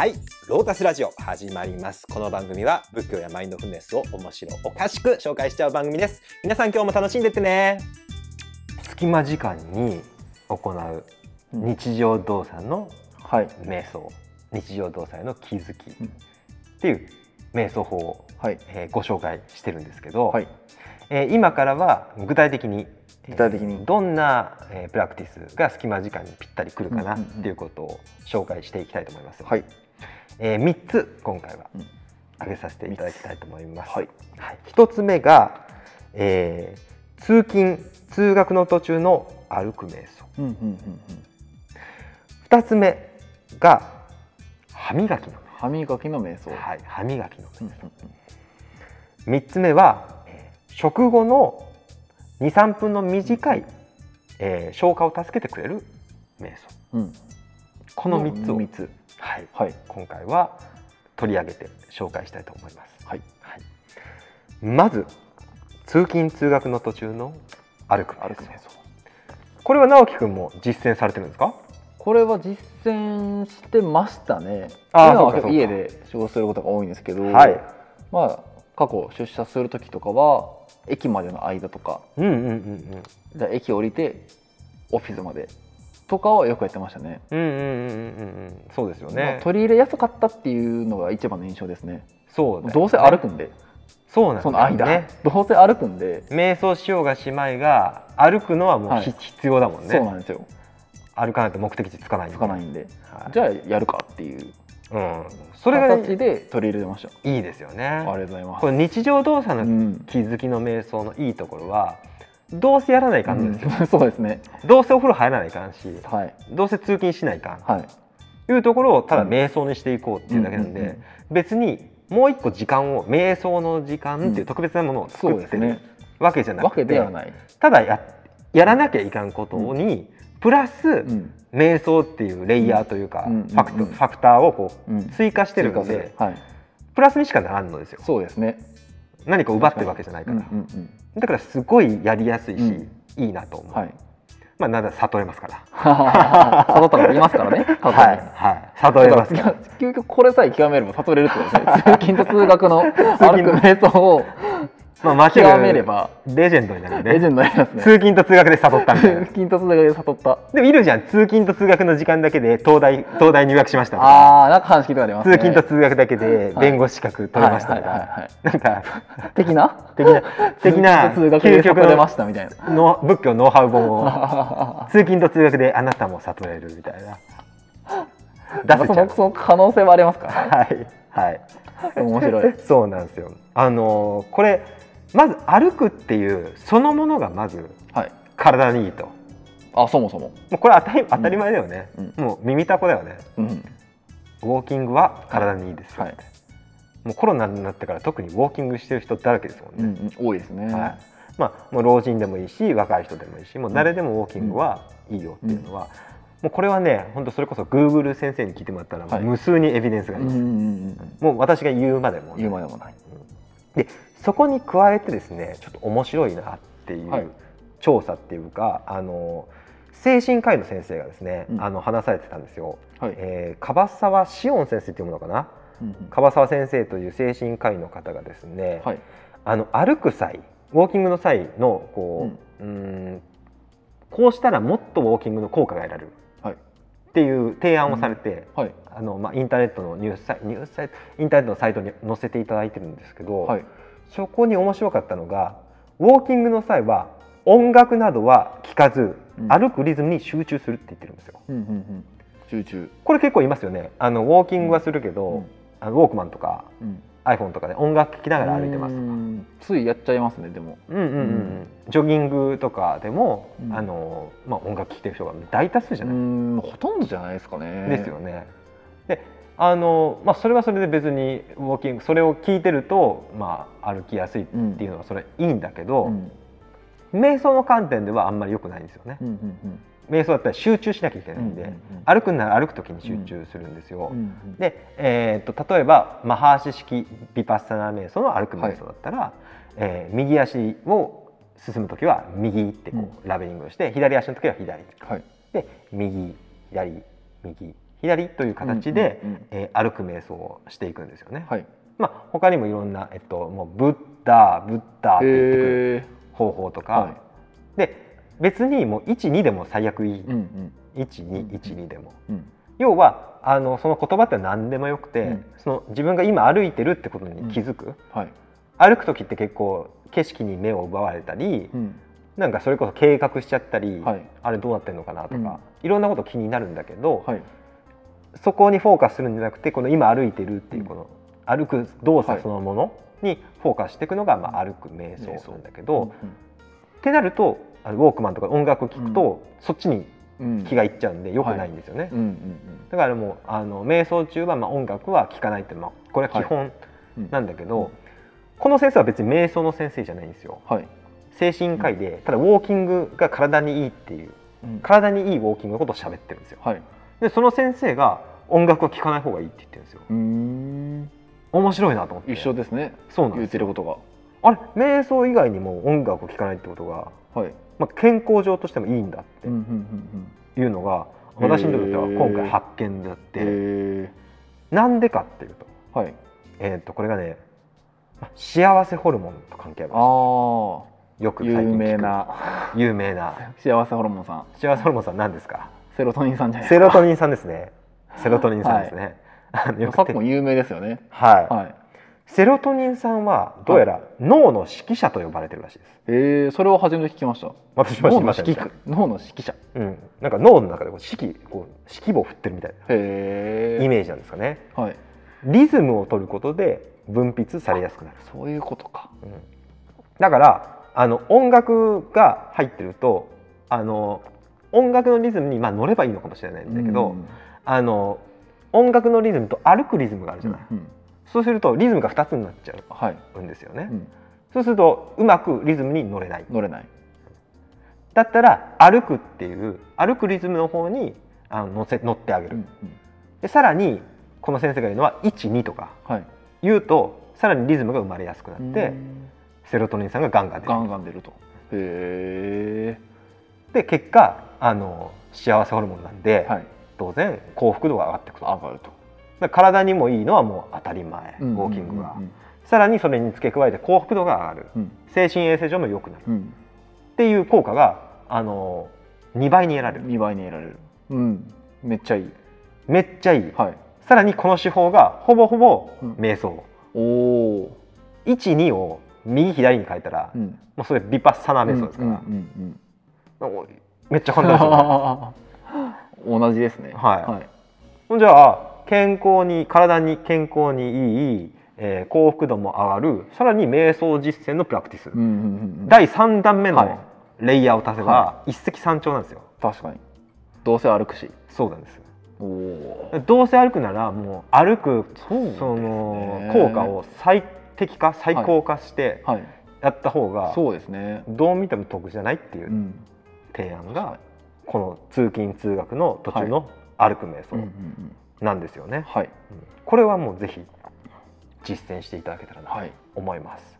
はいロータスラジオ始まります。この番組は仏教やマインドフルネスを面白おかしく紹介しちゃう番組です。皆さん今日も楽しんでってね。隙間時間に行う日常動作のはい。瞑想。日常動作への気づき。っていう瞑想法を、はい。えーご紹介してるんですけど、はい。えー今からは具体的に具体的に。どんな、えープラクティスが隙間時間にぴったりくるかなっうんうんうん。ていうことを紹介していきたいと思います。はいえー、3つ今回はうん。挙げさせていただきたいと思います。はい。はい、1つ目が、えー通勤通学の途中の歩く瞑想。うんうんうんうん。2つ目が歯磨きの。歯磨きの瞑想。はい、歯磨きのうん瞑うんうん。想3つ目は、えー食後の23分の短い、えー消化を助けてくれる瞑想。うん。この3つを、三つはい、はい。今回は取り上げて紹介したいと思います。はい。はい、まず通勤通学の途中の歩く歩く瞑想これは直樹くんも実践されてるんですか？これは実践してましたね。今は家で仕事することが多いんですけど、はい。まあ過去出社する時とかは駅までの間とか。うんうんうん。じゃあ駅降りてオフィスまでとかはよくやってましたね。うんうんうんうんうん。うんそうですよまあね、取り入れやすかったっていうのが一番の印象ですね。そうね。どうせ歩くんで。そうなんその間、ねどうせ歩くんで、瞑想しようがしまいが歩くのはもう、はい。ひ必要だもんね。そうなんですよ。歩かないと目的地つかないつかないんで、はい。じゃあやるかっていううん、それが形で取り入れてました。いいですよね。ありがとうございます。これ日常動作のうん。気づきの瞑想のいいところはどうせやらないかんのですよ、うん。そうですね。どうせお風呂入らないかんしはい。どうせ通勤しないかん。はいというところをただうん瞑想にしていこうっていうだけなんで、うんうんうん別にもう一個時間を瞑想の時間っていう特別なものを作ってるですね。わけじゃなわくて、けではない、ただややらなきゃいかんことに、プラス、うん。瞑想っていうレイヤーというか、うん。ファクトファクターをこううん。追加してるので、はい。プラスにしかならんのですよ。そうですね何か奪ってるわけじゃないから、うんうんうんだからすごいやりやすいし、うん。いいなと思う、はい。まあなんだ悟れますから。悟ったいますからね。悟はいはい。悟れますから。究極これさえ極めれば悟れるってことですね。通勤と通学の歩く瞑想をまあ間違極めれば。レジェンドになるよね。レジェンドになりますね。通勤と通学で悟ったみたいな。通勤と通学で悟った。でもいるじゃん。通勤と通学の時間だけで東大東大入学しましたとかああなんか話聞いたります通ね勤と通学だけで弁護士資格取れましたとかはいなんか的な？的な。的な通勤と通学で悟れましたみたいな。の仏教ノウハウ本を。通勤と通学であなたも悟れるみたいな。出せちゃう。その可能性はありますか？はい。はい。面白い。そうなんですよ。あのーこれまず歩くっていうそのものがまずはい。体にいいと。あそもそも。もうこれ当たり当たり前だよね、うん。もう耳たこだよね。うん。ウォーキングは体にいいですよはい。もうコロナになってから特にウォーキングしてる人だらけですもんね、うんうん。多いですね。はい。まあ、もう老人でもいいし若い人でもいいしもう誰でもウォーキングはいいよっていうのは、もうこれはね本当それこそ Google 先生に聞いてもらったら無数にエビデンスがあります、もう私が言うまでも言うまでもない。でそこに加えてですねちょっと面白いなっていはい。う調査っていうか、あの精神科医の先生がですね、うん。あの話されてたんですよ、はい。えー樺沢志音先生っていうものかな？うんうん。樺沢先生という精神科医の方がですね、はい。あの歩く際ウォーキングの際のこう,、うーんこうしたらもっとウォーキングの効果が得られるはい。っていう提案をされて、はい。あのまあ、インターネットのニュースサイニュースサイトインターネットのサイトに載せていただいてるんですけど、はいそこに面白かったのがウォーキングの際は音楽などは聴かず、うん。歩くリズムに集中するって言ってるんですよ。うんうんうん。集中。これ結構いますよね。あのウォーキングはするけど、うん。あのウォークマンとかうん、iPhone とかで音楽聴きながら歩いてます。うーん。ついやっちゃいますねでも。うんうんうんうん、ジョギングとかでも、うん。あのまあ、音楽聴いてる人が大多数じゃうない、ほとんどじゃないですかね。ですよね。であの、まあ、それはそれで別にウォーキングそれを聞いてると、まあ、歩きやすいっていうのはそれいいんだけど、うん。瞑想の観点ではあんまり良くないんですよね。うんうん瞑想だったら集中しなきゃいけないんで、うんうんうん。歩くんなら歩く時に集中するんですよ。うんうんで、えー、と例えばマハーシ式ビパッサナー瞑想の歩く瞑想だったら、えー右足を進む時は右ってこうラベリングをして、左足の時は左。はい。で右左右左という形で、うんうんうん。えー歩く瞑想をしていくんですよね。はい。まあ他にもいろんなえっともうブッダブッダって言ってくるへ方法とか、はで別にもう12でも最悪いい、いうんうん。1212でも。うん要はあのその言葉って何でもよくて、うん。その自分が今歩いてるってことに気づく、はい。歩く時って結構景色に目を奪われたり、うん。なんかそれこそ計画しちゃったり、はい。あれどうなってんのかなとか、うん。いろんなこと気になるんだけど、はいそこにフォーカスするんじゃなくてこの今歩いてるっていうこの歩く動作そのものにフォーカスしていくのが、まあ、歩く瞑想なんだけど、ってなるとあのウォークマンとか音楽を聴くと、そっちにうん。気がいっちゃうんでよくないんですよね。だからもうあの瞑想中はまあ音楽は聴かないって、まあ、これは基本うん。なんだけど、うん。この先生は別に瞑想の先生じゃないんですよ。はい。精神科医でただウォーキングが体にいいっていううん。体にいいウォーキングのことを喋ってるんですよ。はいでその先生が音楽は聴かない方がいいって言ってるんですよ。面白いなと思って。一緒ですね。言っそうなんですよ。てることが。あれ瞑想以外にも音楽を聴かないってことが、はい。まあ、健康上としてもいいんだってうんうんうんいうのが私にとっては今回発見であって、なんでかっていうと,、えはい。えー、とこれがねまあ幸せホルモンと関係あるらしいああよく。有名な。有名な。幸せホルモンさん。幸せホルモンさん何ですか？セロトニンさんじゃないですセかロトニンさんですね。セロトニンさんですね、あのよく昨今有名ですよね。はい、はい。セロトニンさんはどうやら脳の指揮者と呼ばれてるらしいです。えー、それを初めて聞きました。私も知りませんでした。脳の指揮者。うん、なんか脳の中でこう指揮こう指揮棒を振ってるみたいなイメージなんですかね。はい。リズムを取ることで分泌されやすくなる、そういうことか。うん。だからあの音楽が入ってるとあの音楽のリズムに、まあ、乗ればいいのかもしれないんだけど、うん。あの音楽のリズムと歩くリズムがあるじゃない、うんそうするとリズムが2つになっちゃはい、うんですよね、うん。そうするとうまくリズムに乗れない。乗れない。だったら歩くっていう歩くリズムの方にあの乗せ乗ってあげる、うんうん。でさらにこの先生が言うのは12とか。はい。言うとさらにリズムが生まれやすくなって、うん。セロトニン酸がガンガン出る。ガンガン出ると。へで結果あの幸せホルモンなんで、えはい。当然幸福度が上がっていく上がると。ら体にもいいのはもう当たり前、ウォーキングが、さらにそれに付け加えて幸福度が上がる。うん。精神衛生上も良くなる。うん。っていう効果があの2倍に得られる。2倍に得られる。うん。めっちゃいい。めっちゃいい。はい。さらにこの手法がほぼほぼうん。瞑想、おお12を右左に変えたら、うん。もうそれビパッサナー瞑想ですから、うんうんうんおめっちゃ簡単ですよね。同じですね。はい。はい。じゃあ健康に体に健康にいい、えー幸福度も上がるさらに瞑想実践のプラクティス、うんうんうんうん。第3弾目はい。のレイヤーを足せば、は一石三鳥なんですよ。確かに。どうせ歩くし。そうなんです。おおどうせ歩くならもう歩くそね。その効果を最適化最高化してはい。やった方が、そうですね。どう見ても得じゃないっていう。うん提案が、この通勤通学の途中の歩く瞑想うんうんうん。なんですよね、はい。うん。これはもうぜひ実践していただけたらなとはい。思います、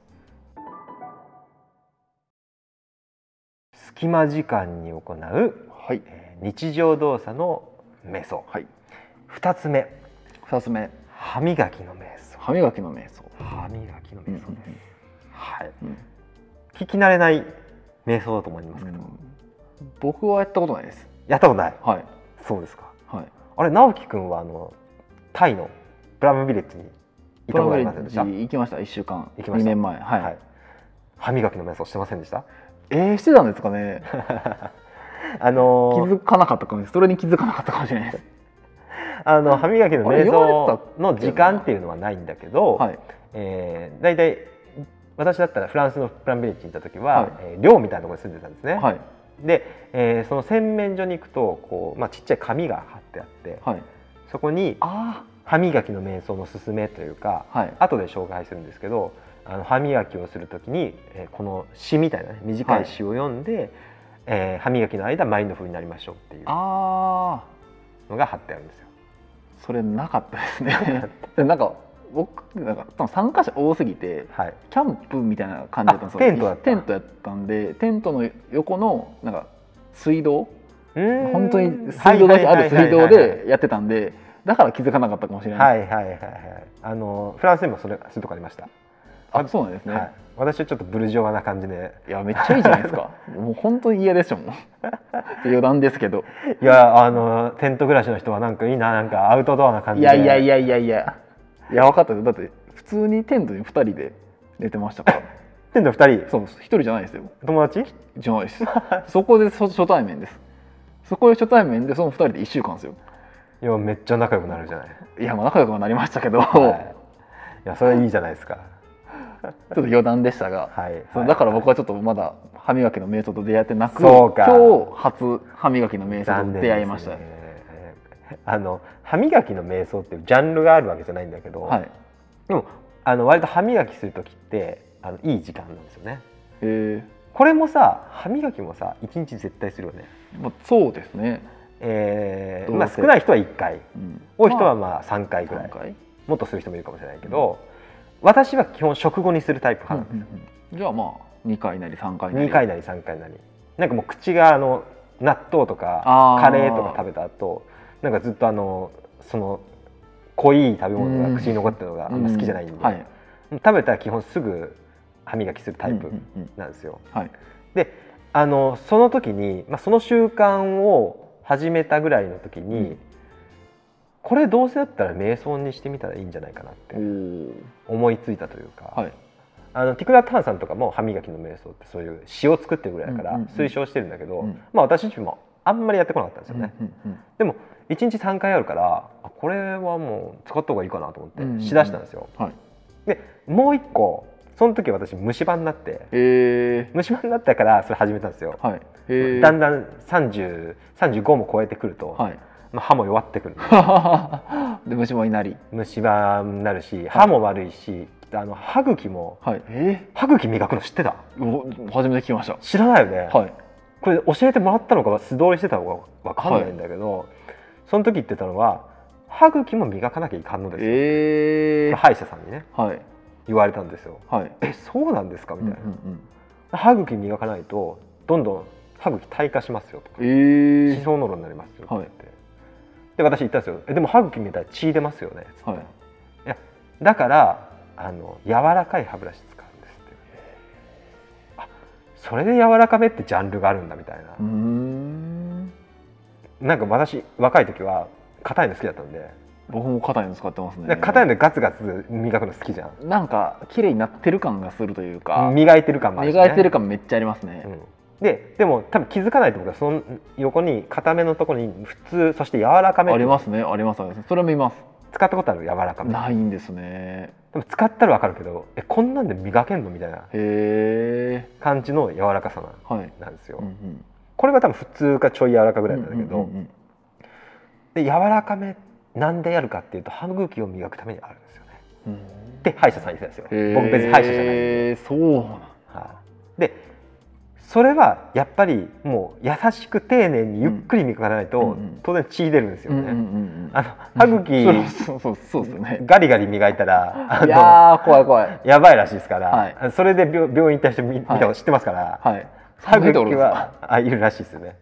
隙間時間に行う、はい。えー日常動作の瞑想。はい。2つ目。二つ目。歯磨きの瞑想。歯磨きの瞑想。歯磨きの瞑想です、はい。うん。聞き慣れない瞑想だと思いますけど、僕はやったことないです。やったことない？はい。そうですか。はい。あれ直樹くんはあのタイのプラムビレッジに行ったことありませんでした？行きました。一週間。行きました。二年前。はい、はい。歯磨きの瞑想してませんでした？えー、してたんですかね。あの気ーづかなかったかもしれない。それに気づかなかったかもしれないです。あの歯磨きの瞑想の時間っていうのはないんだけど、はい。えー、大体私だったらフランスのプラムビレッジに行った時は、はい。えー寮みたいなところに住んでたんですね。はいで、えーその洗面所に行くとこう、まあ、ちっちゃい紙が貼ってあってはい。そこにあ歯磨きの瞑想の勧めというかあはい。後で紹介するんですけどあの歯磨きをする時に、えーこの詩みたいな、ね、短い詩を読んで、えー歯磨きの間マインドフルになりましょうっていうあのが貼ってあるんですよ。ーそれなかったですね。で なんか僕なんか多分参加者多すぎてはい、キャンプみたいな感じだったんですよ。あテントだった。テントやったんでテントの横のなんか水道うん。本当に水道だけある水道でやってたんでだから気づかなかったかもしれない。はいはいはいはい。あのフランスにもそれそういうとこありました、あそうなんですね、はい、私はちょっとブルジョワな感じで。い、やめっちゃいいじゃないですか。もう本当に嫌でしょもう。余談ですけど。いやあのテント暮らしの人はなんかいいななんかアウトドアな感じいで。やいやいやいやいやいや分かったです。だって普通にテントに2人で寝てましたから。テント2人？そう1人じゃないですよ。友達？じゃないです。そこで初初対面です。そこで初対面でその2人で1週間ですよ。いやめっちゃ仲良くなるじゃない、いやまあ仲良くはなりましたけど、はい、いやそれはいいじゃないですか。ちょっと余談でしたが、はい。だから僕はちょっとまだ歯磨きの瞑想と出会ってなくそうか。今日初歯磨きの瞑想と出会いました、ね あの歯磨きの瞑想っていうジャンルがあるわけじゃないんだけど、はい。でもあの割と歯磨きする時ってあのいい時間なんですよね。えこれもさ歯磨きもさ1日絶対するよね。ーまあ、そうですね、えーまあ、少ない人は1回。うん、多い人はままあ3回ぐらい、あ何回。もっとする人もいるかもしれないけど、私は基本食後にするタイプうん派なんですよ、うんじゃあまあ2回なり3回なり。2回なり3回なり。なんかもう口があの納豆とかカレーとか食べた後なんかずっとあのその濃い食べ物が口に残ってるのがあんま好きじゃないんで、うはい。食べたら基本すぐ歯磨きするタイプうんうんうん。なんですよ。はい。であのその時に、まあ、その習慣を始めたぐらいの時に、うん。これどうせだったら瞑想にしてみたらいいんじゃないかなって思いついたというか、はい。あのティクラ・タンさんとかも歯磨きの瞑想ってそういう詩を作ってるぐらいだからうんうんうん推奨してるんだけど、うん。まあ私自身もあんまりやってこなかったんですよね、うんうんでも1日3回あるからあこれはもう使った方がいいかなと思うんうんうん。ってしだしたんですよ、はい。でもう一個その時私虫歯になって。え虫歯になったからそれ始めたんですよ、ー、はい。えー、だんだん30 35も超えてくると、はい。まあ、歯も弱ってくる。で虫歯になり。虫歯になるし歯も悪いし、あの歯茎もはい。え歯茎磨くの知ってた？初めて聞きました。知らないよね、はいこれ教えてもらったのか素通りしてたのかわかんないんだけど、その時言ってたのは歯茎も磨かなきゃいかんのですよ、えー、歯医者さんにねはい。言われたんですよ。はい。えそうなんですか？みたいな、うんうんうん。歯茎磨かないとどんどん歯茎退化しますよとか。えー。歯槽膿漏になりますよって。言はい。って、で私言ったんですよ。えでも歯茎見たら血出ますよね。つって、はい。いやだからあの柔らかい歯ブラシ使それで柔らかめってジャンルがあるんだみたいな、なんか私若い時は硬いの好きだったんで。僕も硬いの使ってますね。で硬いのでガツガツ磨くの好きじゃん、なんか綺麗になってる感がするというか。磨いてる感もあるし、ね、磨いてる感めっちゃありますね、うん。ででも多分気づかないと思うからその横に硬めのところに普通そして柔らかめありますね。ありますあります。それも見ます使ったことある？柔らかめないんですね。でも使ったら分かるけどえこんなんで磨けんの？みたいな感じの柔らかさなんですよ、うんうん、これが多分普通かちょい柔らかぐらいなんだけど、うんうんうんで柔らかめなんでやるかっていうと歯茎を磨くためにあるんですよね。うん。って歯医者さん言ってたんですよ。僕別に歯医者じゃないそうなんはい。でそれはやっぱりもう優しく丁寧にゆっくり磨かないと、当然血出るんですよね、あの歯茎、そうそうそうそうですよねガリガリ磨いたらあいの怖い怖いやばいらしいですから、はいそれで病病院行った人見見たはいの知ってますから、はい歯茎はあいるらしいですよね、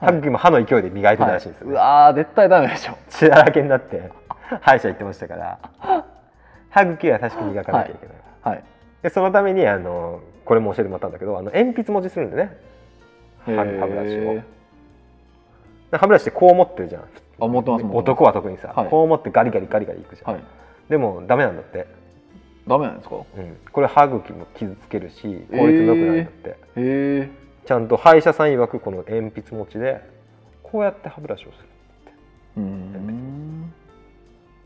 歯茎も歯の勢いで磨いてたらしいですよね、うわー絶対ダメでしょ血だらけになって歯医者行ってましたから歯茎は優しく磨かなきゃいけない、はいでそのためにあのこれも教えてもらったんだけどあの鉛筆持ちするんでね。歯歯ブラシを。歯ブラシってこう持ってるじゃん。あ持ってます男は特にさ、はい。こう持ってガリガリガリガリいくじゃん、はい。でもダメなんだって、ダメなんですか？うん、これ歯茎も傷つけるし効率も良くないんだって、ちゃんと歯医者さん曰くこの鉛筆持ちでこうやって歯ブラシをするうん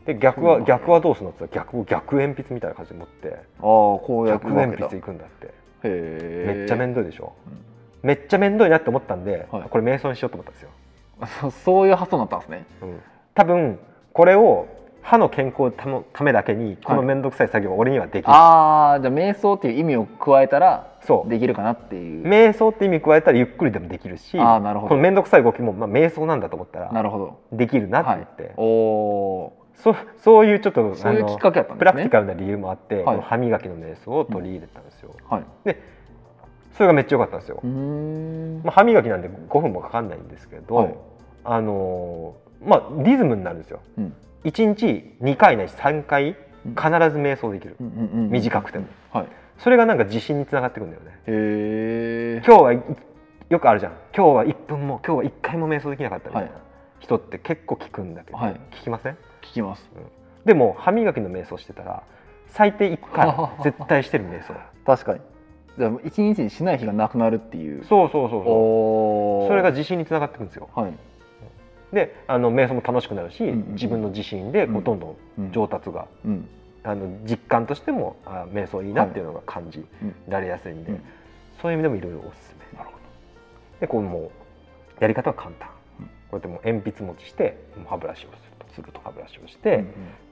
で逆は逆はどうするのって言ったら逆逆鉛筆みたいな感じで持って。ああこうやって逆鉛筆いくんだって。めっちゃ面倒いでしょ、うん。めっちゃ面倒いなって思ったんで、はい。これ瞑想にしようと思ったんですよ、そ そういう発想になったんですね。うん、多分これを歯の健康のためだけにこの面倒くさい作業は俺にはできる、ああじゃあ瞑想っていう意味を加えたらそう。できるかなっていう。瞑想って意味加えたらゆっくりでもできるしあーなるほど。この面倒くさい動きも、まあ、瞑想なんだと思ったらなるほど。できるなってはい言って、おおそそういうちょっとあのそういうきっかけだったんですね。プラクティカルな理由もあって、はい。歯磨きの瞑想を取り入れたんですよ。はい。でそれがめっちゃ良かったんですよ、まあ、歯磨きなんで5分もかかんないんですけど、はい。あのーまあリズムになるんですよ。うん。1日2回ないし3回うん。必ず瞑想できる、うんうんうん短くても。はい。それがなんか自信につながってくるんだよね。今日はいよくあるじゃん。今日は1分も今日は1回も瞑想できなかったみたいな、はい。人って結構聞くんだけど、はい。聞きません？聞きます。でも歯磨きの瞑想してたら最低1回 絶対してる瞑想。確かに。じゃあ一日にしない日がなくなるっていう。そうそうそうそう。それが自信につながってくるんですよ。はい、であの瞑想も楽しくなるし、うんうん自分の自信でこううんどんどうん。ん上達が、うん。あの実感としてもあ瞑想いいなっていうのが感じうん。られやすいんで、うん。そういう意味でもいろいろおすすめ。なるほでこうもうやり方は簡単、うん。こうやってもう鉛筆持ちしてもう歯ブラシをするとすると歯ブラシをしどて、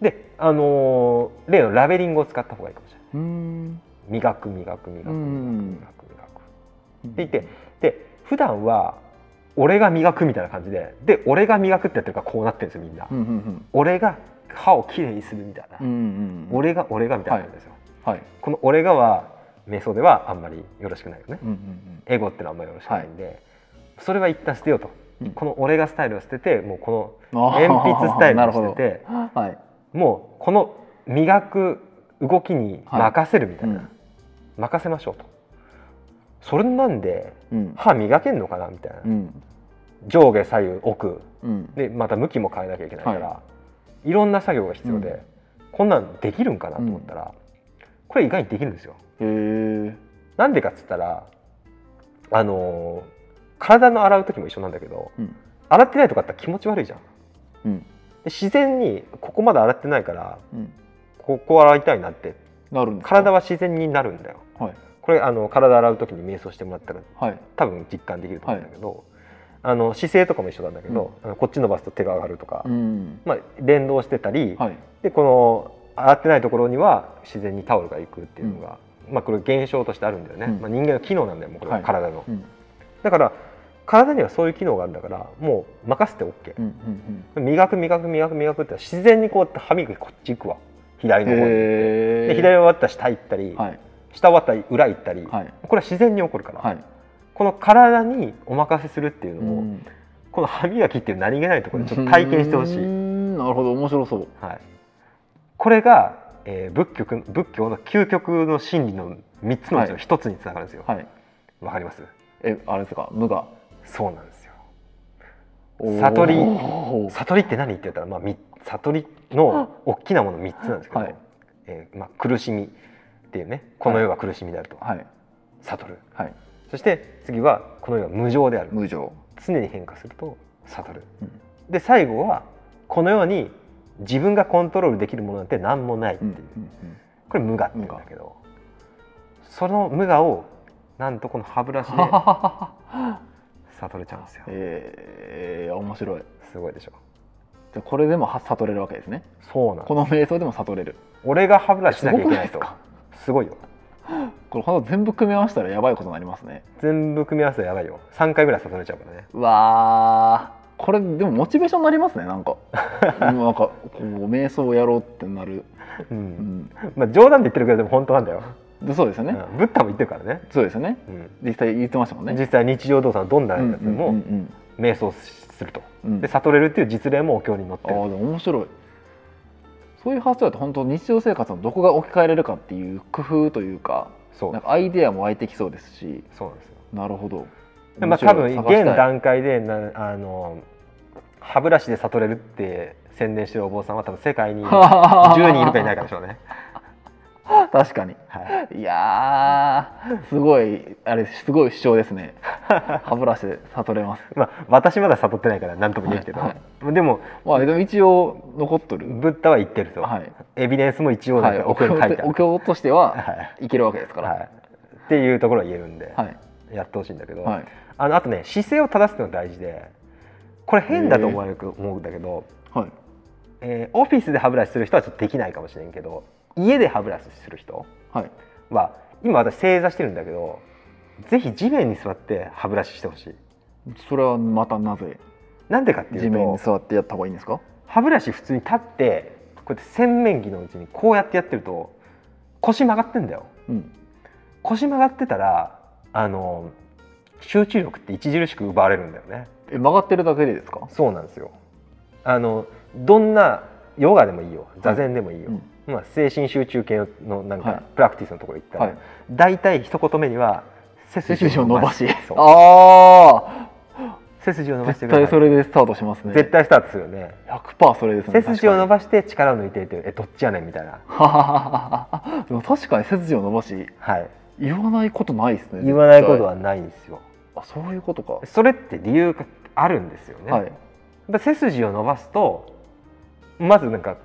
であのー例のラベリングを使った方がいいかもしれない。うん。磨く磨く磨く磨くうん磨く磨く。うんって言ってで普段は俺が磨くみたいな感じでで俺が磨くってやってるからこうなってるんですよみんな、うんうん俺が歯をきれいにするみたいな、うんうんうん。俺が俺がみたいなですよ、はいこの俺がは瞑想ではあんまりよろしくないよね。うんうんエゴってのはあんまりよろしくないんで、それは一旦捨てようと、うんこの俺がスタイルを捨ててもうこうんの鉛筆スタイルを捨ててはい。もうこの磨く動きに任せるみたいな、うん。任せましょうと。それなんでうん。歯磨けんのかなみたいな、うん。上下左右奥。うん。でまた向きも変えなきゃいけないから、、はい。ろんな作業が必要で、うん。こんなんできるんかなと思ったら、これ意外にできるんですよ。へえなんでかっつったらあのー体の洗う時も一緒なんだけどうん。洗ってないとかあったら気持ち悪いじゃん。うん。で自然にここまで洗ってないからうん。ここ洗いたいなって。なる体は自然になるんだよ。はい。これあの体洗う時に瞑想してもらったらはい。多分実感できると思うんだけど、あの姿勢とかも一緒なんだけど、あのこっち伸ばすと手が上がるとか、うん。まあ、連動してたり、はい。でこの洗ってないところには自然にタオルが行くっていうのが、まあ、これ現象としてあるんだよね、うん。まあ、人間の機能なんだよもうこれははい。体の、うん。だから体にはそういう機能があるんだからもう任せて OK う、んうん磨く磨く磨く磨くって自然にこうやって歯磨きこっち行くわ。左うんの方に、で左終わったら下行ったり、はい。下終わったら裏行ったり、はい。これは自然に起こるから、はい。この体にお任せするっていううのを、ん。この歯磨きっていう何気ないところでちょっと体験してほしい、うん。なるほど。面白そう。はい、これが、えー仏教仏教の究極の真理の3つのうちの1つにつながるんですよ。わ、はい。かります？えあれですか？無我そうなんですよ。悟りは悟りって何って言ったら、まあ、み悟りの大きなもの3つなんですけど、はい。えーまあ、苦しみっていうねこの世が苦しみであると、い。悟る。はい。そして次はこの世が無常である。無常。常に変化すると悟る、うん。で最後はこの世に自分がコントロールできるものなんて何もないっていう、これ無我って言うんだけどその無我をなんとこの歯ブラシで 悟れちゃうんですよ。えー、面白い。すごいでしょ。じゃあこれでもは悟れるわけですね。そうなんこの瞑想でも悟れる。俺が歯ブラシしなきゃいけないと。すごいすごいよ。これほんと全部組み合わせたらやばいことになりますね。全部組み合わせたらやばいよ。3回ぐらい悟れちゃうからね。うわー。これでもモチベーションになりますねなんか。う んなんかこう瞑想をやろうってなる、ううん。ん、まあ冗談で言ってるけどでも本当なんだよ、でそうですよね、うん。ブッダも言ってるからね、そうですよね。うん。実際言ってましたもんね。実際日常動作のどんなやつもうん瞑想すると。うん。うん。で悟れるっていう実例もお経に載ってる。ああでも面白い。そういう発想だと本当日常生活のどこが置き換えれるかっていう工夫というかそう。なんかアイデアも湧いてきそうですし。そうなんですよ。なるほど。でまあ、多分現段階でなあの歯ブラシで悟れるって宣伝してるお坊さんは多分世界に 10人いるかいないかでしょうね。確かに。はい、いやーすごいあれすごい主張ですね。歯ブラシで悟れます。まあ私まだ悟ってないから何とも言えるけど、はいでもまあでも一応残っとる。ブッダは言ってると、はい、エビデンスも一応なんはい、かお経書いてある、お経としてははい。いけるわけですから。はい。っていうところは言えるんで、はい。やってほしいんだけど、はい。あのあとね姿勢を正すのが大事でこれ変だと思われると思うんだけど、はい。えーオフィスで歯ブラシする人はちょっとできないかもしれんけど家で歯ブラシする人は今私正座してるんだけどぜひ地面に座って歯ブラシしてほしい。それはまたなぜ？なんでかってい地うと面に座ってやった方がいいんですか？歯ブラシ普通に立ってこうやって洗面器のうちにこうやってやってると腰曲がってんだよ。うん。腰曲がってたらあの集中力って著しく奪われるんだよね。え曲がってるだけでですか？そうなんですよ。あのどんなヨガでもいいよ。座禅でもいいよ、うんまあ、精神集中系のなんはい。かプラクティスのところ行ったら、はい。大体一言目には背背筋を伸ばしそうあ背筋を伸あ絶ばしてください。対それでスタートしますね。絶対スタートするよね。100%それですね。背筋を伸ばばして力を抜いていってえどっちやねんみたいな。でも確かに背筋を伸ばしはい。言わないことないですね言わないことはないんですよ。あそういうことか。それって理由があるんですよね、はい。背筋を伸ばすとまずなんか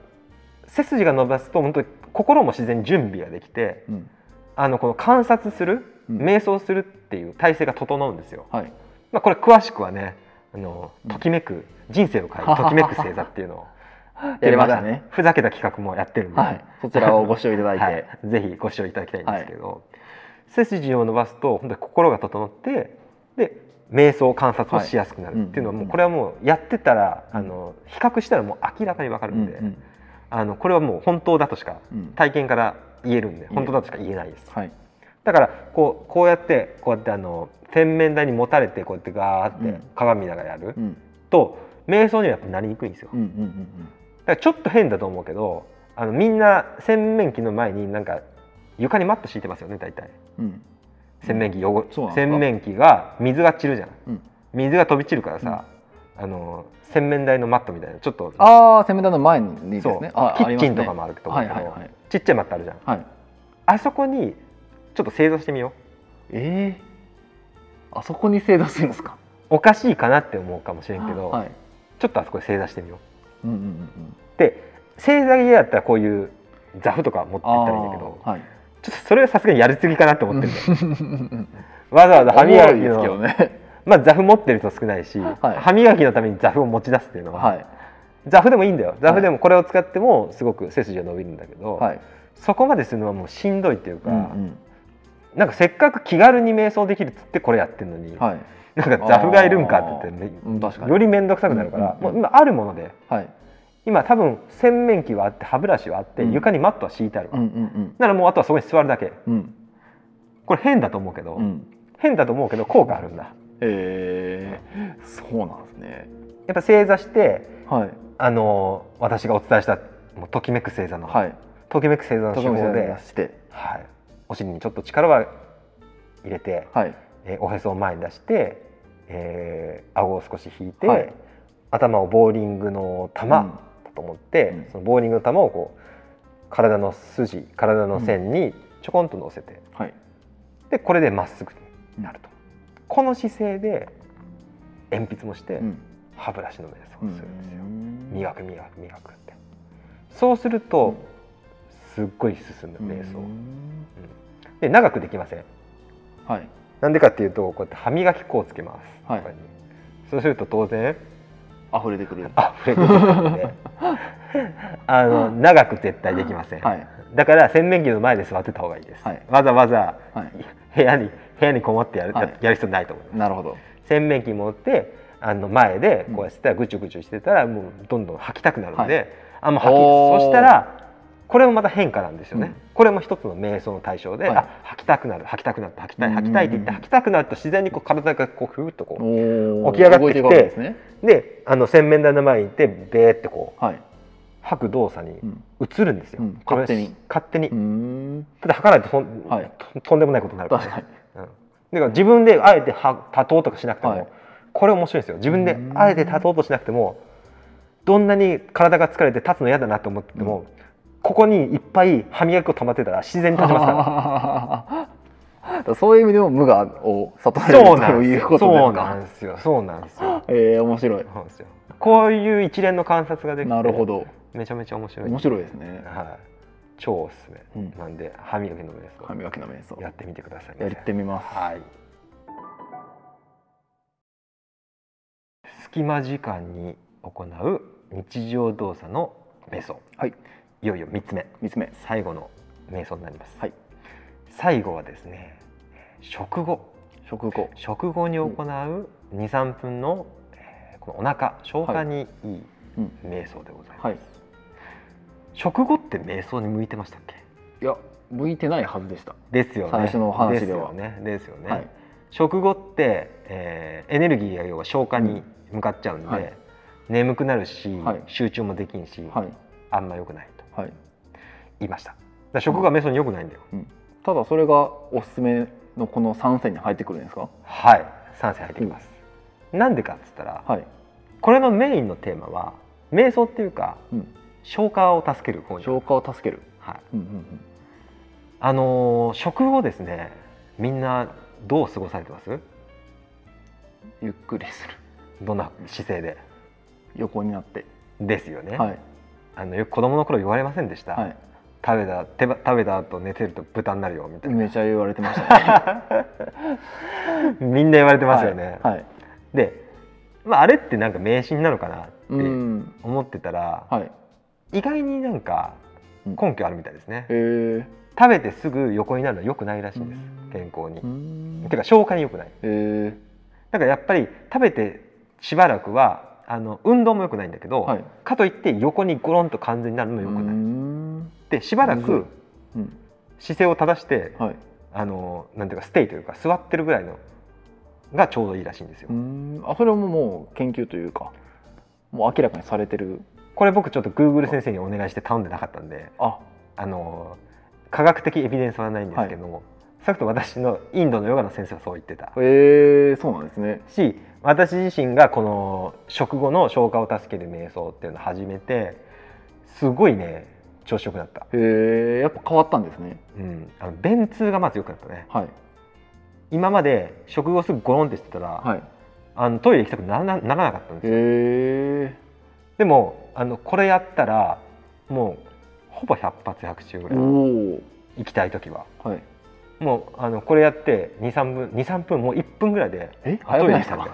背筋が伸ばすと本当に心も自然に準備ができてうん。あのこの観察するうん。瞑想するっていう体制が整うんですよ。はい。まあ、これ詳しくはねあのうん。ときめく、人生を変える ときめく星座っていうのを やりましたねふざけた企画もやってるんで、はい。そちらをご視聴いただいて、はい。ぜひご視聴いただきたいんですけど、背筋を伸ばすと本当に心が整ってで瞑想観察をしやすくなるっていうのはもうこれはもうやってたら、うん。あの比較したらもう明らかに分かるんで、うんうんあのこれはもう本当だとしかうん。体験から言えるんでえ本当だとしか言えないです。はい。だからこうこうやってこうやってあの洗面台に持たれてこうやってガーってうん。鏡見ながらやるうん。と瞑想にはやっぱなりにくいんですよ。うんうんうんだからちょっと変だと思うけどあのみんな洗面器の前になんか床にマット敷いてますよね大体。うん。うん洗面器汚洗面器が水が散るじゃん。うん。水が飛び散るからさ、あの洗面台のマットみたいなちょっと。ああ洗面台の前にですそう、ねあキッチンとかもあると思うけど、はいはいはい。ちっちゃいマットあるじゃん。はい。あそこにちょっと正座してみよう。ええあそこに正座するんですか？おかしいかなって思うかもしれんけど、はい。ちょっとあそこで正座してみよう。うんうんうんうん。で正座嫌だったらこういう座布とか持っていったらいいんだけどはい。ちょっとそれはさすがにやりすぎかなって思ってる わざわざ歯磨きの、ねまあ座布持ってる人少ないし、はい。歯磨きのために座布を持ち出すっていうのは、はい。座布でもいいんだよ。座布でもこれを使ってもすごく背筋が伸びるんだけど、はい。そこまでするのはもうしんどいっていうか、うんうん。なんかせっかく気軽に瞑想できるっつってこれやってるのに、はい。なんか座布がいるんかって言ってより面倒くさくなるから、うんうんうん。もう今あるものではい。今多分洗面器はあって歯ブラシはあって、うん。床にマットは敷いてある、うんうんならもうあとはそこに座るだけ。これ変だと思うけど、うん。変だと思うけど効果あるんだええそうなんですね。やっぱ正座してはい。あの私がお伝えしたもうときめく正座の、はい。ときめく正座の手法で、して。はい、お尻にちょっと力は入れて、はい。えーおへそを前に出して、えー、顎を少し引いて、はい。頭をボーリングの球だと思って、うん。そのボーリングの球をこう体の筋体の線にちょこんと乗せて、はい。でこれでまっすぐになると、この姿勢で鉛筆もして、うん。歯ブラシの瞑想をするんですよ、うん。磨く磨く磨くって。そうすると、すっごい進む瞑想、うん。で長くできません。はい。なんでかっていうとこうやって歯磨き粉をつけます、はい。そうすると当然溢れてくる。あ触れてくるので。あの長く絶対できません、はい。だから洗面器の前で座ってた方がいいです、はい。わざわざはい。部屋に部屋にこもってやる,、はい。やる必要ないと思います。なるほど。洗面器持ってあの前でこうやってたらぐちゅぐちゅしてたらもうどんどん吐きたくなるので、はい。あんま吐きそしたらこれもまた変化なんですよね、うん。これも一つの瞑想の対象で、はい。あ吐きたくなる吐きたくなる吐きたいうん。吐きたいって言って吐きたくなると自然にこう体がこうふーっとこう起き上がってきてね。であの洗面台の前に行ってベーってこうはい。吐く動作にうん。移るんですよ、うん。これ勝手に。勝手に、ただ吐かないととん,はい。と、とんでもないことになるから、確かに。うん、だから自分であえては立とうとかしなくても、はい。これ面白いですよ。自分でうん。あえて立とうとしなくてもどんなに体が疲れて立つの嫌だなと思ってても、ここにいっぱい歯磨き粉溜まってたら自然に立ちますから。そういう意味でも無我を悟れるということそうなんですよ。そうなんですよ。えー、面白い。こういう一連の観察ができてなるほど。めちゃめちゃ面白い。面白いですね。はい、超おすすめ、うん。なんで歯磨きの瞑想。歯磨きの瞑想。やってみてください、やってみます。はい。隙間時間に行う日常動作の瞑想。はい。いよいよ3つ目。3つ目。最後の瞑想になります、はい。最後はですね食後。食後。食後に行う23分の、えーこのお腹消化にいいうん。瞑想でございます、はい食後って瞑想に向いてましたっけ？いや向いてないはずでした、ですよね。最初の話では。ね。ですよね、はい。食後って、えーエネルギーが要は消化に向かっちゃうんで、はい。眠くなるし、はい。集中もできんし、はい。あんま良くないと。はい。言いました。だ食後が瞑想に良くないんだよ、ただそれがおすすめのこの3選に入ってくるんですか？はい。賛成入ってきます、なんでかっつったら、はい、これのメインのテーマは瞑想っていうかうん、消化を助ける消化を助ける、はい、うんうんあのー食後ですねみんなどう過ごされてます？うん、ゆっくりする。どんな姿勢で？横になって。ですよね、はい。あのよく子供の頃言われませんでした、はい。食べた手ば食べた後寝てると豚になるよみたいな。めちゃ言われてましたね。みんな言われてますよね、はい、はい。で、まあ、あれってなんか迷信なのかなってうん。思ってたら、はい意外になんかうん。根拠あるみたいですね、へえ食べてすぐ横になるのは良くないらしいんですうん。健康に、うん。てか消化に良くない。だからやっぱり食べてしばらくはあの運動も良くないんだけど、はい。かといって横にゴロンと完全になるのも良くない、うん。でしばらくうん。姿勢を正してはい。あのなんていうかステイというか座ってるぐらいのがちょうどいいらしいんですよ、うん。あそれももう研究というかもう明らかにされてるこれ僕ちょっと Google 先生にお願いして頼んでなかったんであ。あの科学的エビデンスはないんですけども、さっきと私のインドのヨガの先生はそう言ってた。へえそうなんですね。し私自身がこの食後の消化を助ける瞑想っていうのを始めてすごいね調子よくなった、へえやっぱ変わったんですね。うん、あの便通がまず良くなったね。はい。今まで食後すぐゴロンってしてたら、はい。あのトイレ行きたくならなならなかったんですよ。でもあのこれやったらもうほぼ100発100中ぐらい行きたい時は。はい。もうあのこれやって23分23分もう1分ぐらいでえ？あトイレ早くない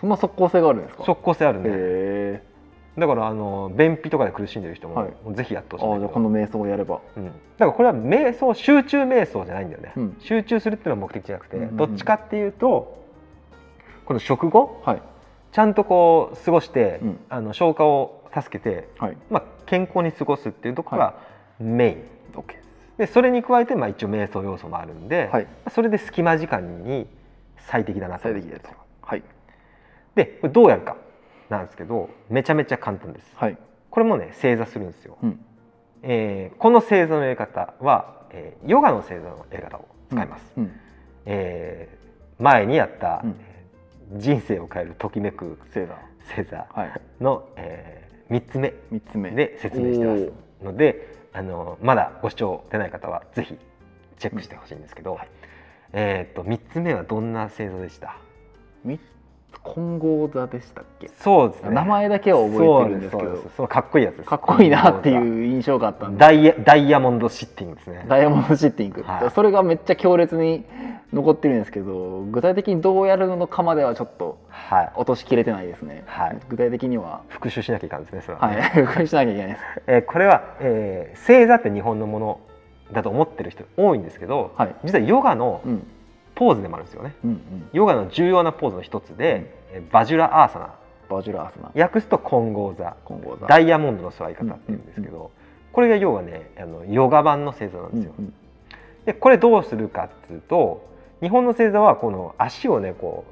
そんな即効性があるんですか？即効性あるんで。へだからあの便秘とかで苦しんでる人も,、はい。ぜひやってほしいんだけど。あこの瞑想をやれば。うん、だからこれは瞑想集中瞑想じゃないんだよね、うん。集中するっていうのは目的じゃなくて、うんうんうん。どっちかっていうとこの食後？はいちゃんとこう過ごして、うん。あの消化を助けて、はい。まあ、健康に過ごすっていうところがメイン、ですでそれに加えて、まあ、一応瞑想要素もあるんで、はい。それで隙間時間に最適だなと。最思ってる適ですはい。でこれどうやるかなんですけどめちゃめちゃ簡単です。はい。これもね正座するんですよ、うん。えーこの正座のやり方は、えーヨガの正座のやり方を使います、うん。えー前にやった、うん。えー人生を変えるときめく正座正座はい。の、え3つ目三つ目。で説明してます。のであのまだご視聴出ない方はぜひチェックしてほしいんですけど、はい。えー、と3つ目はどんな正座でした？三金剛座でしたっけ？そうですね。名前だけは覚えてるんですけどそのかっこいいやつです。かっこいいなっていう印象があったんで。ダイヤダイヤモンドシッティングですね。ダイヤモンドシッティング、はい。それがめっちゃ強烈に残ってるんですけど具体的にどうやるのかまではちょっとはい。落としきれてないですね、はい。具体的には。復習しなきゃいかんですねそれは。はね、い。復習しなきゃいけないです。えーこれは、えー正座って日本のものだと思ってる人多いんですけど、はい。実はヨガのうんポーズでもあるんですよね。うんうん。ヨガの重要なポーズの一つで、えーバジュラアーサナ。バジュラアースナ。訳すと金剛座。金剛座。ダイヤモンドの座り方っていうんですけど、これが要はねあのヨガ版の正座なんですよ。うんうん。でこれどうするかっていうと日本の正座はこの足をねこ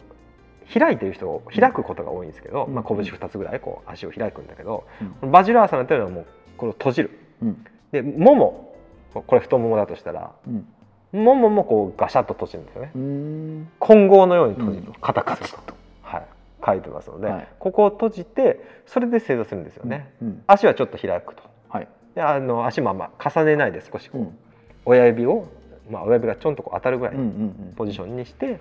う開いてる人を開くことが多いんですけど、うん。まあ、拳2つぐらいこう足を開くんだけど、うん。バジュラーサナっていうのはもうこれを閉じる。うん。でもも。これ太ももだとしたらうんもももこうガシャッと閉じるんですよね。混合のように閉じる。うん。硬くすると、はい、書いてますので、はい。ここを閉じてそれで正座するんですよね。うん。足はちょっと開くと。はい。であの足もあんま重ねないで少しこう、うん。親指を、まあ、親指がちょんとこう当たるぐらいうんうんのうん。ポジションにして、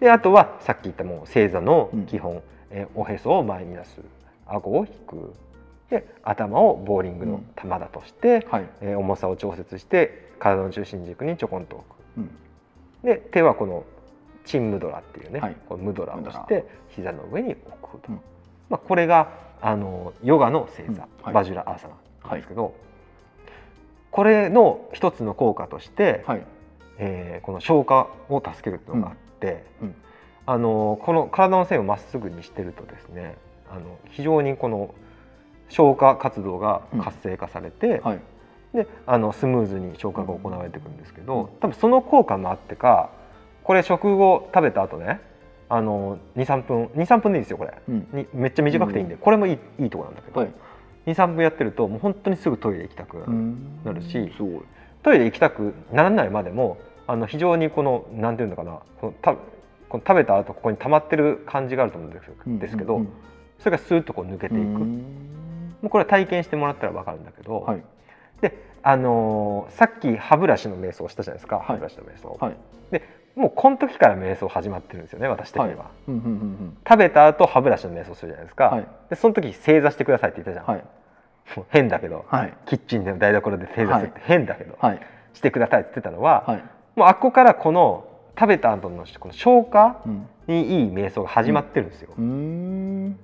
であとはさっき言ったもう正座のうん。基本、えーおへそを前に出す。顎を引く。で頭をボーリングの球だとして、はい。えー重さを調節して体の中心軸にちょこんと置く。うん。で手はこのチンムドラっていうね、はい。こうムドラをして膝の上に置くと、うん。まあ、これがあのヨガの正座、うん。はい。バジュラアーサナなんですけど、これの一つの効果として、はい。えーこの消化を助けるっていうのがあって、あのこの体の線をまっすぐにしてるとですねあの非常にこの消化活動が活性化されて、はいであのスムーズに消化が行われていくんですけど、多分その効果もあってかこれ食後食べた後ねあの23分23分でいいですよこれ。うん。にめっちゃ短くていいんで、これもいいいいところなんだけど、はい。23分やってるともう本当にすぐトイレ行きたくなる、しトイレ行きたくならないまでもあの非常にこのなんていうのかなこのたこの食べた後ここに溜まってる感じがあると思うんですですけど、うん。それがスーッとこう抜けていく、うん。もうこれは体験してもらったら分かるんだけど、はいであのーさっき歯ブラシの瞑想をしたじゃないですか、い。歯ブラシの瞑想、はい。もうこの時から瞑想始まってるんですよね私的には、うんうんうん食べた後歯ブラシの瞑想するじゃないですか、はい。でその時正座してくださいって言ったじゃん、はい。もう変だけど、はい。キッチンで台所で正座するって変だけど、はい。してくださいって言ってたのは、はい。もうあっこからこの食べた後のこの消化うん。にいい瞑想が始まってるんですよ、うーん。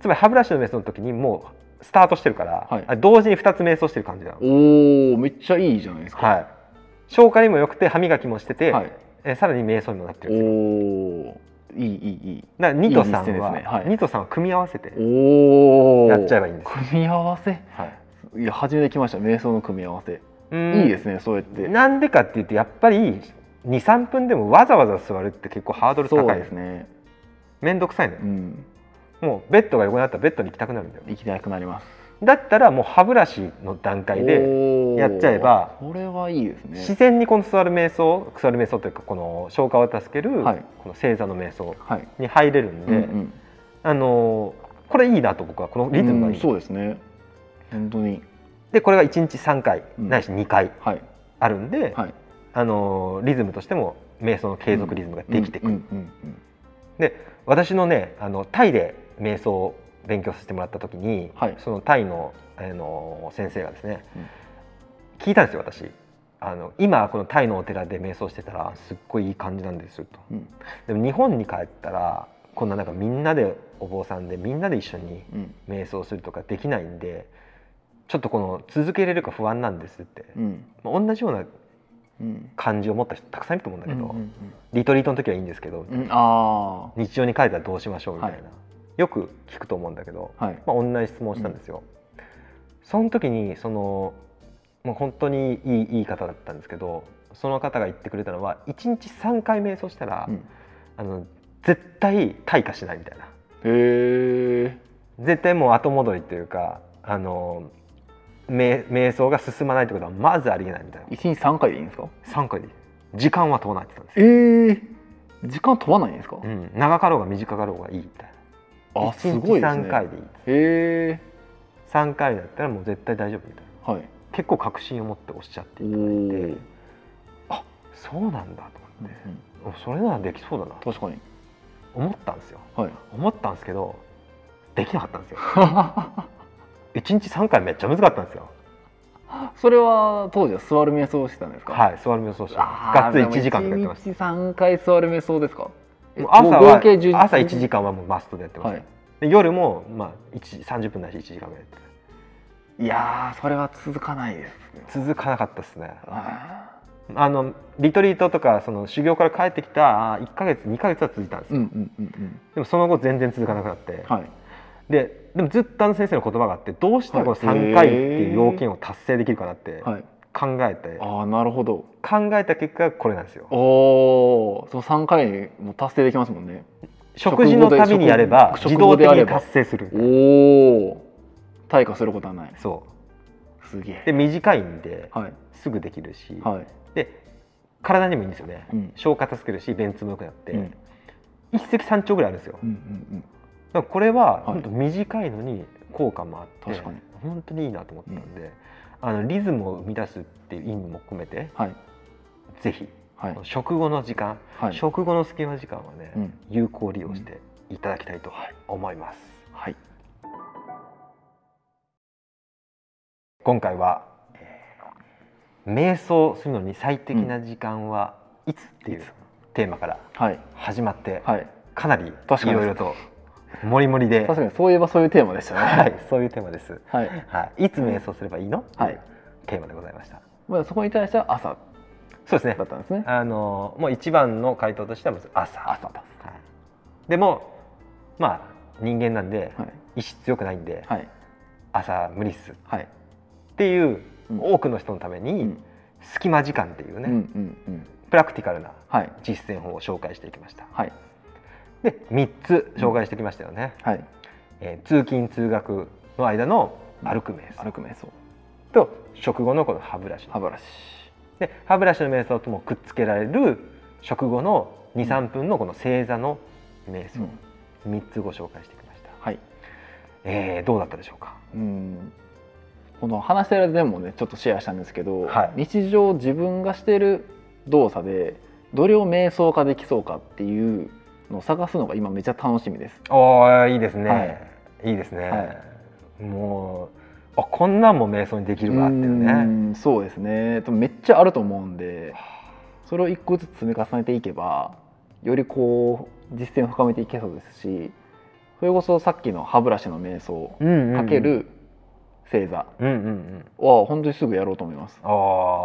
つまり歯ブラシの瞑想の時にもうスタートしてるから、はい。あ同時に2つ瞑想してる感じなの、おおめっちゃいいじゃないですか。はい、消化にも良くて歯磨きもしてて、はい。えさらに瞑想にもなってるんですよ。おおいいいいいい。だからニトさんいい実践は、ですね。はい。ニトさんは組み合わせてやっちゃえばいいんですよ、組み合わせ？はい。いや初めて来ました瞑想の組み合わせ。うん。いいですねそうやって。なんでかっていうとやっぱり23分でもわざわざ座るって結構ハードル高いですね面倒くさいのよう、んもうベッドが横にあったらベッドに行きたくなるんだよ。行きたくなります。だったらもう歯ブラシの段階でやっちゃえばこれはいいです自ね然にこの座る瞑想座る瞑想というかこの消化を助けるはい。この正座の瞑想はい。に入れるんで、うんうん。あのーこれいいなと僕はこのリズムがいい、うんそうですね。本当に。でこれが1日3回、うん。ないし2回はい。あるんで、はい。あのーリズムとしても瞑想の継続リズムができてくる、うんうんうん私のねあのタイで瞑想を勉強させてもらった時に、はい。そのタイの、あの先生がですね、聞いたんですよ私。あの今このタイのお寺で瞑想してたらすっごいいい感じなんですよと。うん。でも日本に帰ったらこんななんかみんなでお坊さんでみんなで一緒にうん。瞑想するとかできないんでちょっとこの続けれるか不安なんですって、うん。まあ同じようなうん。感じを持った人たくさんいると思うんだけど、うんうんリトリートの時はいいんですけど、うん。日常に帰ったらどうしましょうみたいな、はいよく聞くと思うんだけど、あはい。まあ、同じ質問をしたんですよ。その時にそのもう本当にいいいい方だったんですけどその方が言ってくれたのは1日3回瞑想したら、うん。あの絶対退化しないみたいな。へえ絶対もう後戻りというかあの瞑瞑想が進まないってことはまずありえないみたいな。一日三回でいいんですか？3回でいい。時間は問わないって言ったんですえよ、え時間問わないんですか？うん、長かろうが短かろうがいいみたいなあすごいですね。1日3回でいいへえ3回だったらもう絶対大丈夫みたいな。はい。結構確信を持っておっしゃっておいただいて。ー。あそうなんだと思って、おそれならできそうだなと。確かに。思ったんですよ。はい。思ったんですけどできなかったんですよ。1日3回めっちゃ難かったんですよ。それは当時は座る瞑想をしてたんですか？はい座る瞑想してがっつり1時間とかやってまし1日3回座る瞑想ですか？朝合は計10朝1時間はもうマストでやってました、はい。で夜もまあ1 30分ないし1時間ぐらいやっていやーそれは続かないですね。続かなかったですね。ああのリトリートとかその修行から帰ってきた1か月2か月は続いたんですよ、ーうんうんうんうん。でもその後全然続かなくなって、はい。ででもずっとあの先生の言葉があってどうしたらこのはい3回っていう要件を達成できるかなってはい考えて、ああなるほど。考えた結果がこれなんですよ。おおその3回も達成できますもんね。食事のたびにやれば食自動的に達成するおお退化することはない。そすげえ。うで短いんではい。すぐできるし、はい。で体にもいいんですよね、うん。消化助けるし便通も良くなって、うん。一石三鳥ぐらいあるんですよ。うんうんだからこれははい。本当短いのに効果もあって、確かに。本当にいいなと思ったんで、あのリズムを生み出すっていう意味も込めてはい。ぜひはい。食後の時間、はい。食後の隙間時間はね、うん有効利用していただきたいと思います、はい。今回は、えー瞑想するのに最適な時間はいつっていうテーマからはい。始まって、はい。かなりいろいろともりもりで、確かにそういえばそういうテーマでしたね。はい、そういうテーマです、はい。はい、いつ瞑想すればいいの、はい。テーマでございました。まあそこに対しては朝そうですね。だったんですね。あのもう一番の回答としてはまず朝。朝だはい、でもまあ人間なんで、はい。意志強くないんで、はい。朝無理っす。っはい。ていううん。多くの人のためうにん。隙間時間っていうね、うんうんうん。プラクティカルなはい。実践法を紹介していきました。はい で3つ紹介してきましたよね、はい。えー通勤通学の間の歩く瞑想。歩く瞑想。と食後のこの歯ブラシ。歯ブラシ。で歯ブラシの瞑想ともくっつけられる食後の23分のこの正座の瞑想、うん。3つご紹介してきました、はい。えーどうだったでしょうか？うん。この話してる間でもねちょっとシェアしたんですけど、はい。日常自分がしてる動作でどれを瞑想化できそうかっていうのを探すのが今めっちゃ楽しみです。おーいいですね、、はい。いですね、はもうあこんなんも瞑想にできるわっていうね。うんそうですね。でもめっちゃあると思うんでそれを一個ずつ積み重ねていけばよりこう実践を深めていけそうですしそれこそさっきの歯ブラシの瞑想うんうんうん。かける正座うんうんうん。は本当にすぐやろうと思います。ああ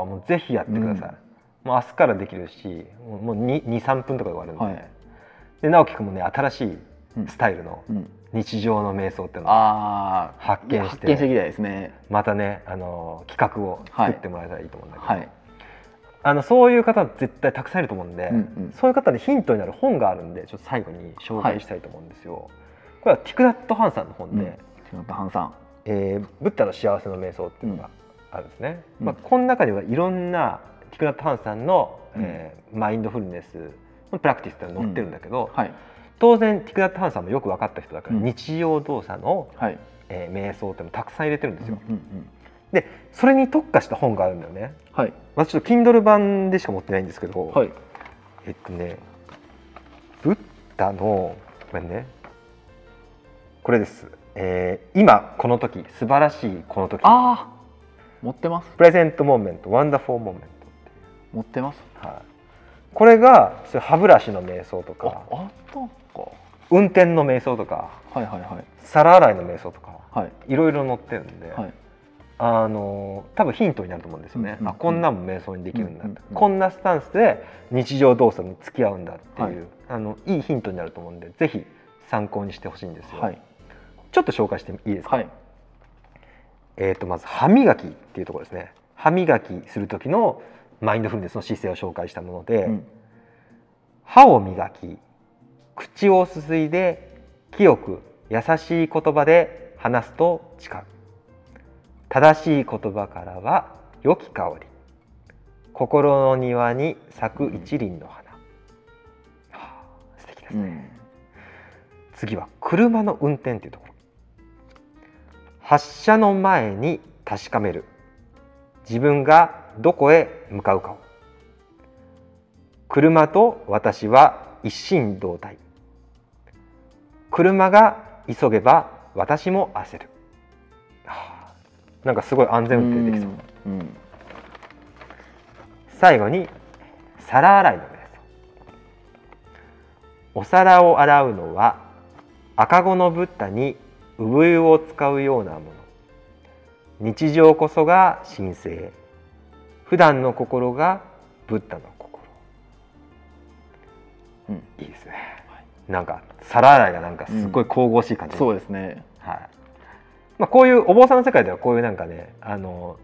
もうぜひやってください、もう明日からできるしもう23分とかで終わるんで,、はいで直樹君もね新しいうん。スタイルのうん。日常の瞑想っていうのを発見して。発見していきたいですね。またねあの企画を作ってもらえたらいいと思うんだけど、はい。あのそういう方絶対たくさんいると思うんで、うんうん。そういう方にヒントになる本があるんでちょっと最後に紹介したいと思うんですよ。これはティクナット・ハンさんの本で、うん。違ったハンさん。えーブッダの幸せの瞑想っていうのがあるんですね。うん。まあ、この中にはいろんなティクナット・ハンさんの、うん。えーマインドフルネスのプラクティスって載ってるんだけど、はい。当然ティクナット・ハンさんもよく分かった人だから、うん。日常動作の、はい。えー瞑想っていうのをたくさん入れてるんですよ。うんうんでそれに特化した本があるんだよね。はい。私ちょっと Kindle 版でしか持ってないんですけど、はい。えっとねブッダのごめんね。これです、えー今この時素晴らしいこの時。ああ持ってます。プレゼントモーメントワンダフォーモーメン持ってます。ト、はい、これがそれ歯ブラシの瞑想とあか。あったんか。運転の瞑想とか。はいはいはい。皿洗いの瞑想とか。はい。いろいろ載ってるんで、はい。あの多分ヒントになると思うんですよね、うんうんうん。あこんなんも瞑想にできるんだ、うんうんうんこんなスタンスで日常動作に付き合うんだっていう、はい。あのいいヒントになると思うんでぜひ参考にしてほしいんですよ、はい。ちょっと紹介していいですか、はい。えー、とまず歯磨きっていうところですね。歯磨きする時のマインドフルネスの姿勢を紹介したもので、うん。歯を磨き口をすすいで清く優しい言葉で話すと誓う。正しい言葉からは良き香り。心の庭に咲く一輪の花、はあ、素敵ですね、うん。次は車の運転というところ。発車の前に確かめる。自分がどこへ向かうかを。車と私は一心同体。車が急げば私も焦る、はあなんかすごい安全運転できそう、うんうん。最後に皿洗いの瞑想お皿を洗うのは赤子のブッダに産湯を使うようなもの。日常こそが神聖普段の心がブッダの心。うん。いいですね、なんか皿洗いがなんかすごい神々しい感じ、そうですね。はい。まあ、こういうお坊さんの世界ではこういうなんかねあの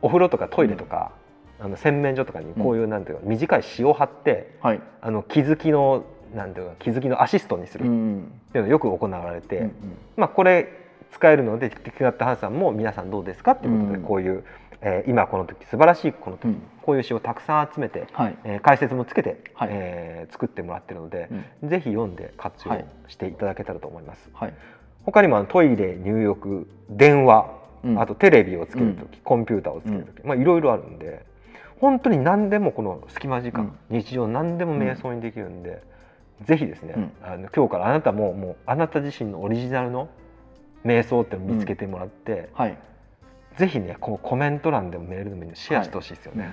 お風呂とかトイレとか、あの洗面所とかにこういうなんていうか短い詩を貼って、はい。あの気づきのなんていうか気づきのアシストにする。っうん。ていうのがよく行われて、うんうん。まあ、これ使えるのでティクナット・ハンさんも皆さんどうですかっていうことでうん。こういう、えー今この時素晴らしいこの時、うん。こういう詩をたくさん集めて、はい。えー解説もつけて、はい。えー作ってもらってるのでう、ん。ぜひ読んで活用はいしていただけたらと思います。はい。他にもあのトイレ入浴電話、うん。あとテレビをつける時、コンピューターをつける時、まあいろいろあるんで本当に何でもこの隙間時間、日常何でも瞑想にできるんで、ぜひですね、うん。あの今日からあなたももうあなた自身のオリジナルの瞑想っていうのを見つけてもらって、はいぜひねこうコメント欄でもメールでもシェアしてほしいですよね、はい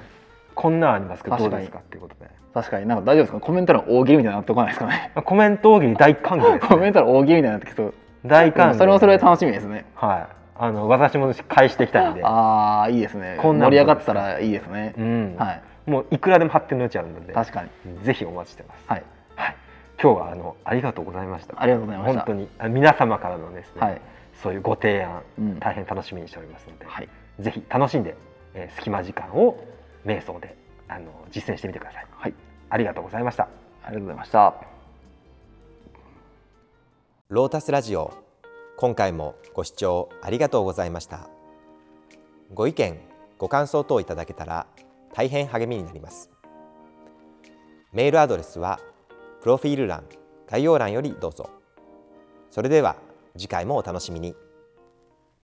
こんなんありますけどどうですか？っていうことで、確かに。なんか大丈夫ですか？コメント欄大喜利みたいになってこないですかね？まあ、コメント大喜利大歓迎です、コメね、ント欄大喜利みたいになってきそう。大歓迎それもそれで楽しみですね。はい。あの私も返していきたいんで。ああいいですね。こんなん盛り上がったらいいですね。うん。はい。もういくらでも発展の余地あるので。確かに。ぜひお待ちしてます、はい。はい、今日はあのありがとうございました。ありがとうございました。本当にあ皆様からのですね、はいそういうご提案、うん。大変楽しみにしておりますので、はい。ぜひ楽しんでえー隙間時間を瞑想であの実践してみてください。はい。ありがとうございました。ありがとうございました。ロータスラジオ今回もご視聴ありがとうございました。ご意見ご感想等いただけたら大変励みになります。メールアドレスはプロフィール欄概要欄よりどうぞ。それでは次回もお楽しみに。